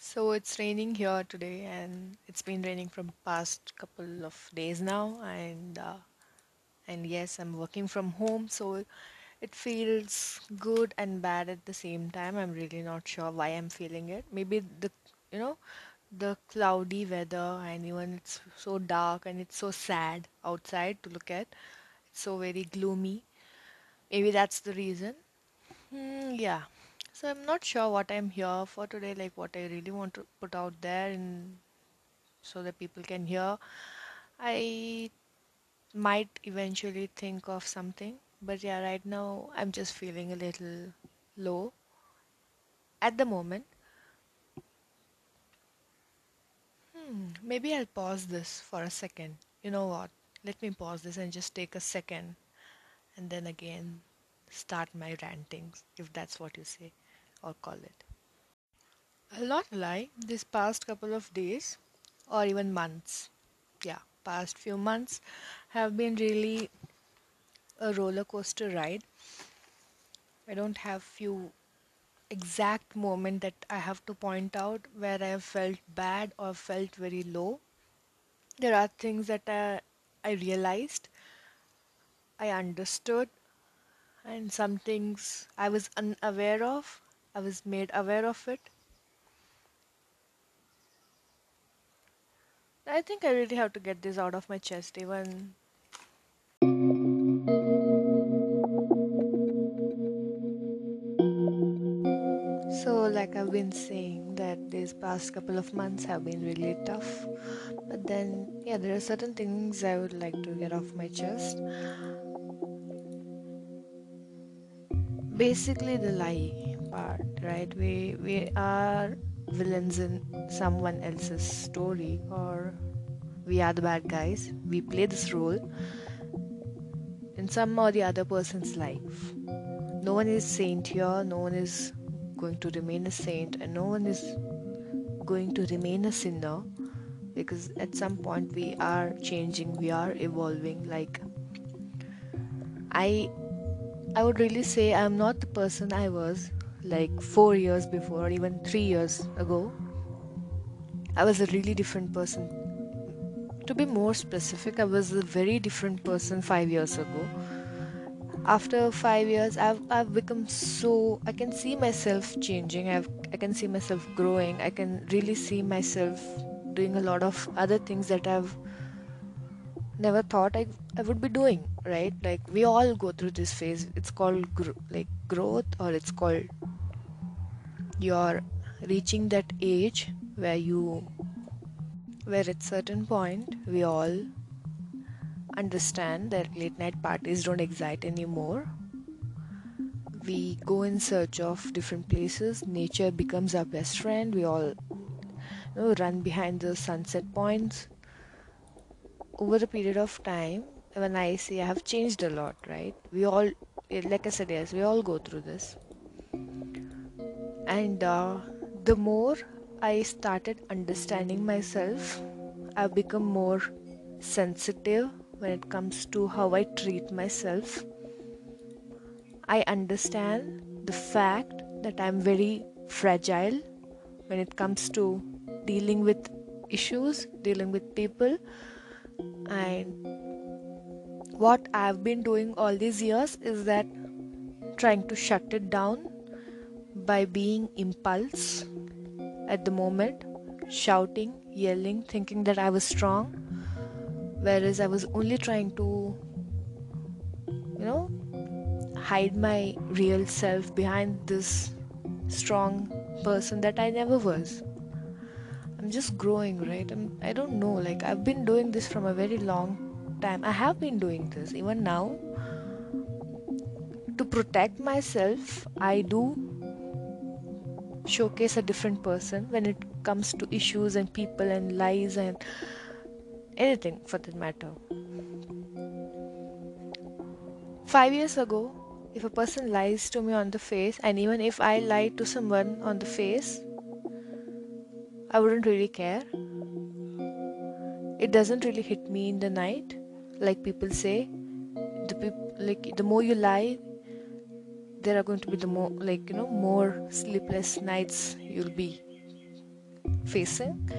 So it's raining here today, and it's been raining from past couple of days now, and uh, and yes, I'm working from home, so it feels good and bad at the same time. I'm really not sure why I'm feeling it. Maybe the you know the cloudy weather, and even it's so dark and it's so sad outside to look at. It's so very gloomy. Maybe that's the reason. Hmm, yeah. So I'm not sure what I'm here for today, like what I really want to put out there and so that people can hear. I might eventually think of something, but yeah, right now I'm just feeling a little low at the moment. Hmm, maybe I'll pause this for a second. You know what? Let me pause this and just take a second and then again start my rantings, if that's what you say or call it. I'll not lie, this past couple of days or even months, yeah, past few months have been really a roller coaster ride. I don't have few exact moment that I have to point out where I have felt bad or felt very low. There are things that I, I realized, I understood, and some things I was unaware of. I was made aware of it. I think I really have to get this out of my chest, even So, like I've been saying, that these past couple of months have been really tough. But then, yeah, there are certain things I would like to get off my chest. Basically, the lie part, right? We we are villains in someone else's story, or we are the bad guys. We play this role in some or the other person's life. No one is saint here. No one is going to remain a saint and no one is going to remain a sinner because at some point we are changing we are evolving like i i would really say i'm not the person i was like 4 years before or even 3 years ago i was a really different person. To be more specific i was a very different person 5 years ago. After five years I've, I've become so i can see myself changing. I've, i can see myself growing. I can really see myself doing a lot of other things that i've never thought I, I would be doing right? Like we all go through this phase. It's called like growth or it's called you're reaching that age where you where at certain point we all understand that late night parties don't excite anymore. We go in search of different places. Nature becomes our best friend. We all you know, run behind the sunset points. Over a period of time, when I say I have changed a lot, right? We all, like I said, yes, we all go through this. And uh, the more I started understanding myself, I've become more sensitive when it comes to how I treat myself. I understand the fact that I'm very fragile when it comes to dealing with issues, dealing with people, and what I've been doing all these years is that trying to shut it down by being impulse at the moment, shouting, yelling, thinking that I was strong whereas I was only trying to, you know, hide my real self behind this strong person that I never was. I'm just growing, right? I'm, I don't know, like, I've been doing this from a very long time. I have been doing this even now. To protect myself, I do showcase a different person when it comes to issues and people and lies and anything for that matter. Five years ago, if a person lies to me on the face, and even if I lie to someone on the face, I wouldn't really care. It doesn't really hit me in the night, like people say. The peop- like the more you lie, there are going to be the more like you know more sleepless nights you'll be facing.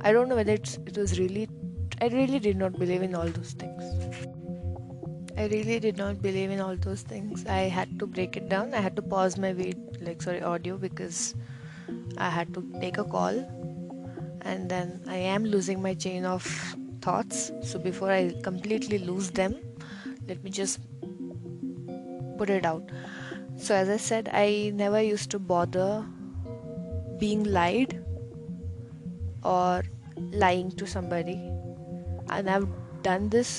I don't know whether it was really i really did not believe in all those things. I really did not believe in all those things. I had to break it down. I had to pause my vid like sorry audio because i had to take a call. And then i am losing my chain of thoughts. So before i completely lose them let me just put it out. So as i said i never used to bother being lied or lying to somebody. And i've done this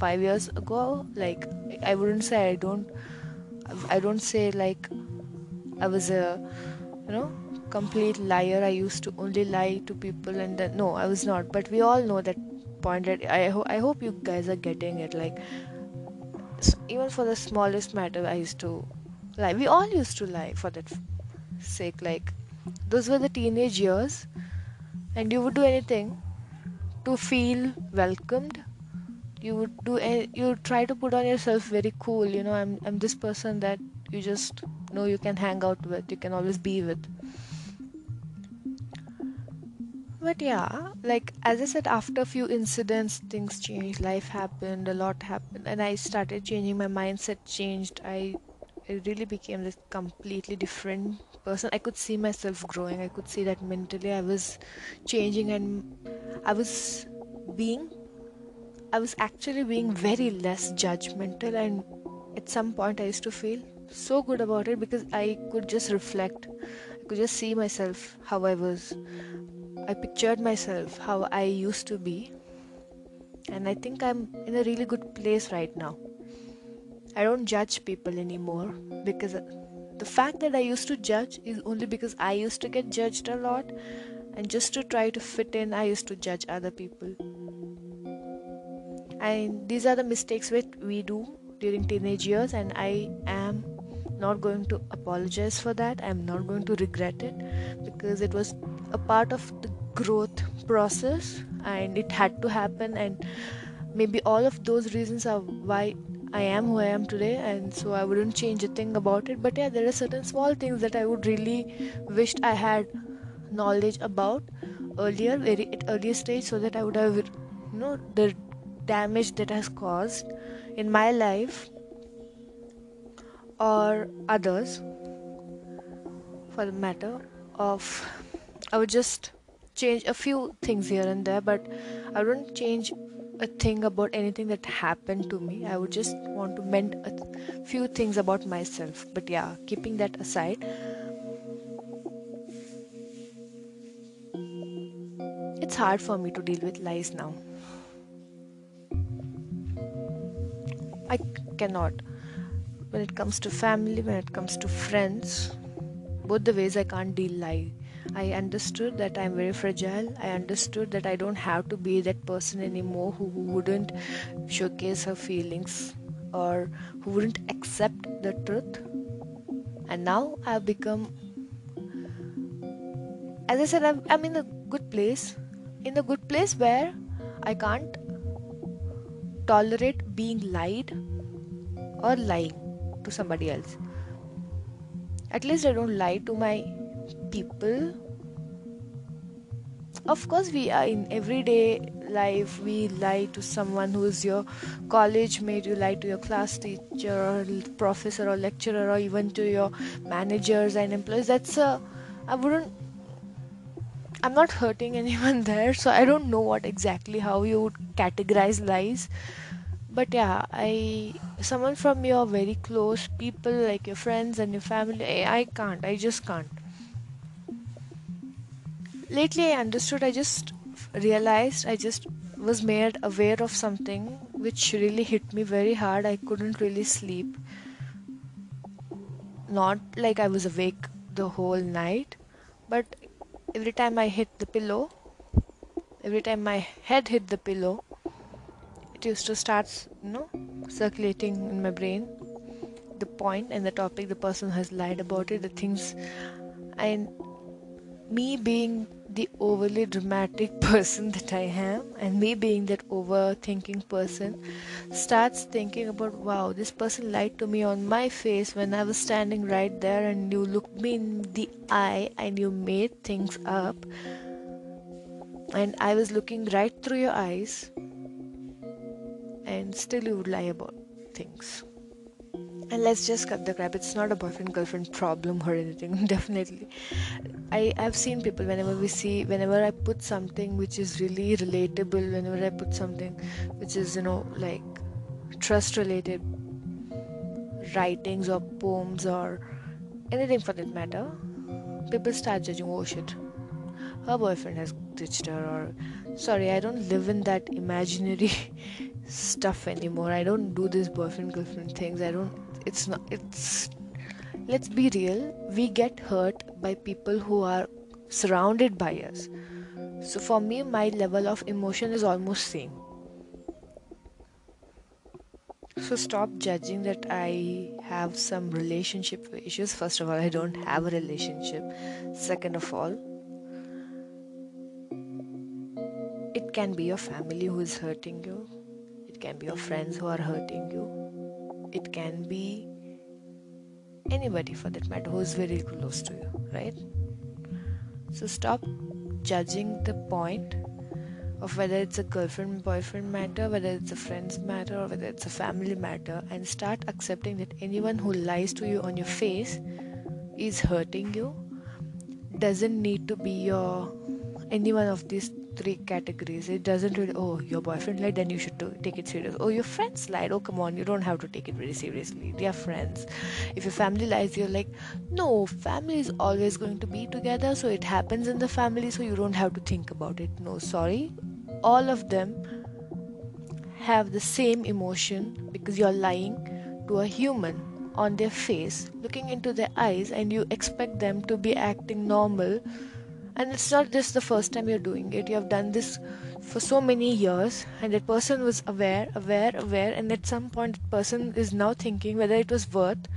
5 years ago like i wouldn't say i don't i don't say like i was a you know complete liar. I used to only lie to people and then no i was not. But we all know that point that i, ho- I hope you guys are getting it like even for the smallest matter i used to lie we all used to lie for that sake like those were the teenage years and you would do anything to feel welcomed. You would do you try to put on yourself very cool you know i'm i'm this person that you just know you can hang out with you can always be with but yeah like as i said after a few incidents things changed life happened a lot happened and i started changing my mindset changed i I really became this completely different person. I could see myself growing. I could see that mentally I was changing and I was being I was actually being very less judgmental and at some point I used to feel so good about it because I could just reflect. I could just see myself how I was. I pictured myself how I used to be. And I think I'm in a really good place right now. I don't judge people anymore because the fact that I used to judge is only because I used to get judged a lot, and just to try to fit in, I used to judge other people. And these are the mistakes that we do during teenage years, and I am not going to apologize for that. I'm not going to regret it because it was a part of the growth process and it had to happen and maybe all of those reasons are why I am who I am today, and so I wouldn't change a thing about it. But yeah, there are certain small things that I would really wished I had knowledge about earlier, very at earlier stage, so that I would have, you know, the damage that has caused in my life or others, for the matter of, I would just change a few things here and there, but I wouldn't change a thing about anything that happened to me. I would just want to mend a few things about myself. But yeah, keeping that aside, it's hard for me to deal with lies now. I cannot. When it comes to family, when it comes to friends, both the ways I can't deal lie I understood that I'm very fragile. I understood that I don't have to be that person anymore who, wouldn't showcase her feelings or who wouldn't accept the truth. And now I've become, as I said, I'm, I'm in a good place. In a good place where I can't tolerate being lied or lying to somebody else. At least I don't lie to my people. Of course we are in everyday life. We lie to someone who is your college mate you lie to your class teacher or professor or lecturer or even to your managers and employees. That's a i wouldn't i'm not hurting anyone there so i don't know what exactly how you would categorize lies. But yeah i someone from your very close people like your friends and your family I, I can't i just can't lately i understood i just realized i just was made aware of something which really hit me very hard. I couldn't really sleep. Not like i was awake the whole night but every time i hit the pillow every time my head hit the pillow it used to start you know circulating in my brain. The point and the topic the person has lied about it the things and me being the overly dramatic person that I am, and me being that overthinking person, starts thinking about wow, this person lied to me on my face when I was standing right there, and you looked me in the eye and you made things up, and I was looking right through your eyes, and still you would lie about things. And let's just cut the crap. It's not a boyfriend girlfriend problem or anything, definitely. I, I've seen people whenever we see, whenever I put something which is really relatable, whenever I put something which is, you know, like trust related writings or poems or anything for that matter, people start judging, oh shit, her boyfriend has ditched her, or sorry, I don't live in that imaginary stuff anymore. I don't do this boyfriend girlfriend things. I don't, it's not, it's let's be real we get hurt by people who are surrounded by us. So for me my level of emotion is almost same. So stop judging that i have some relationship issues. First of all i don't have a relationship. Second of all it can be your family who is hurting you. It can be your friends who are hurting you it can be anybody for that matter who's very close to you, right? So stop judging the point of whether it's a girlfriend boyfriend matter, whether it's a friend's matter, or whether it's a family matter, and start accepting that anyone who lies to you on your face is hurting you, doesn't need to be your any one of these three categories. It doesn't really, oh, your boyfriend lied, then you should take it serious. Oh, your friends lied. Oh, come on, you don't have to take it very seriously. They are friends. If your family lies, you're like, no, family is always going to be together, so it happens in the family, so you don't have to think about it. No, sorry. All of them have the same emotion because you're lying to a human on their face, looking into their eyes, and you expect them to be acting normal and it's not just the first time you're doing it you have done this for so many years and that person was aware aware aware and at some point that person is now thinking whether it was worth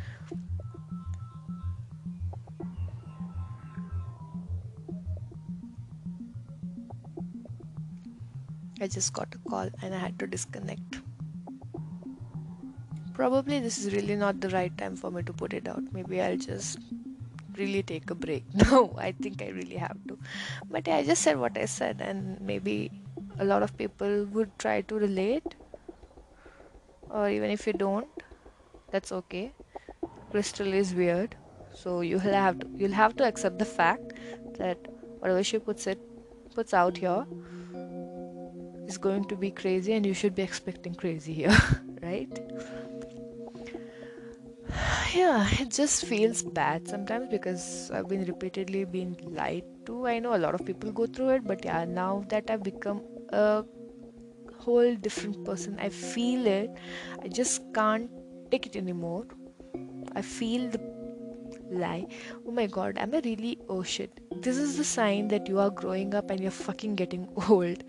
I just got a call and I had to disconnect. Probably this is really not the right time for me to put it out. Maybe I'll just really take a break. No, I think I really have. But yeah, I just said what I said, and maybe a lot of people would try to relate, or even if you don't, that's okay. Crystal is weird, so you'll have to you'll have to accept the fact that whatever she puts it puts out here is going to be crazy, and you should be expecting crazy here, right? Yeah it just feels bad sometimes because i've been repeatedly being lied to. I know a lot of people go through it but yeah now that i've become a whole different person i feel it. I just can't take it anymore. I feel the lie. Oh my god am i really oh shit. This is the sign that you are growing up and you're fucking getting old.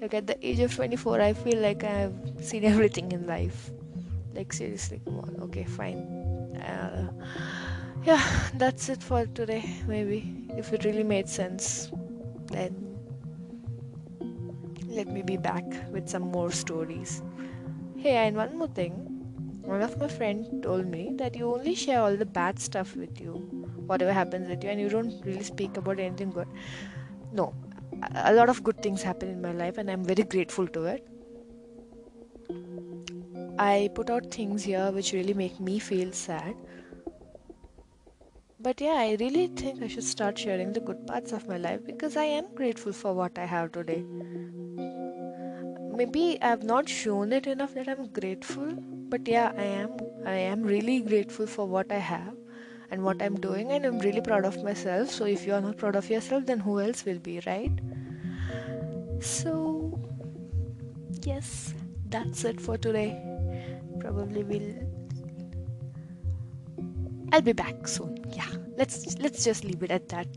Like at the age of 24 i feel like i've seen everything in life. Like seriously come on. Okay fine uh, yeah that's it for today maybe. If it really made sense then let me be back with some more stories. Hey and one more thing. One of my friends told me that you only share all the bad stuff with you whatever happens with you and you don't really speak about anything good. No a lot of good things happen in my life and i'm very grateful to it I put out things here which really make me feel sad. But yeah, I really think I should start sharing the good parts of my life because I am grateful for what I have today. Maybe I've not shown it enough that I'm grateful, but yeah, I am. I am really grateful for what I have and what I'm doing, and I'm really proud of myself. So, if you are not proud of yourself, then who else will be, right? So, yes, that's it for today probably will I'll be back soon. Yeah. Let's let's just leave it at that.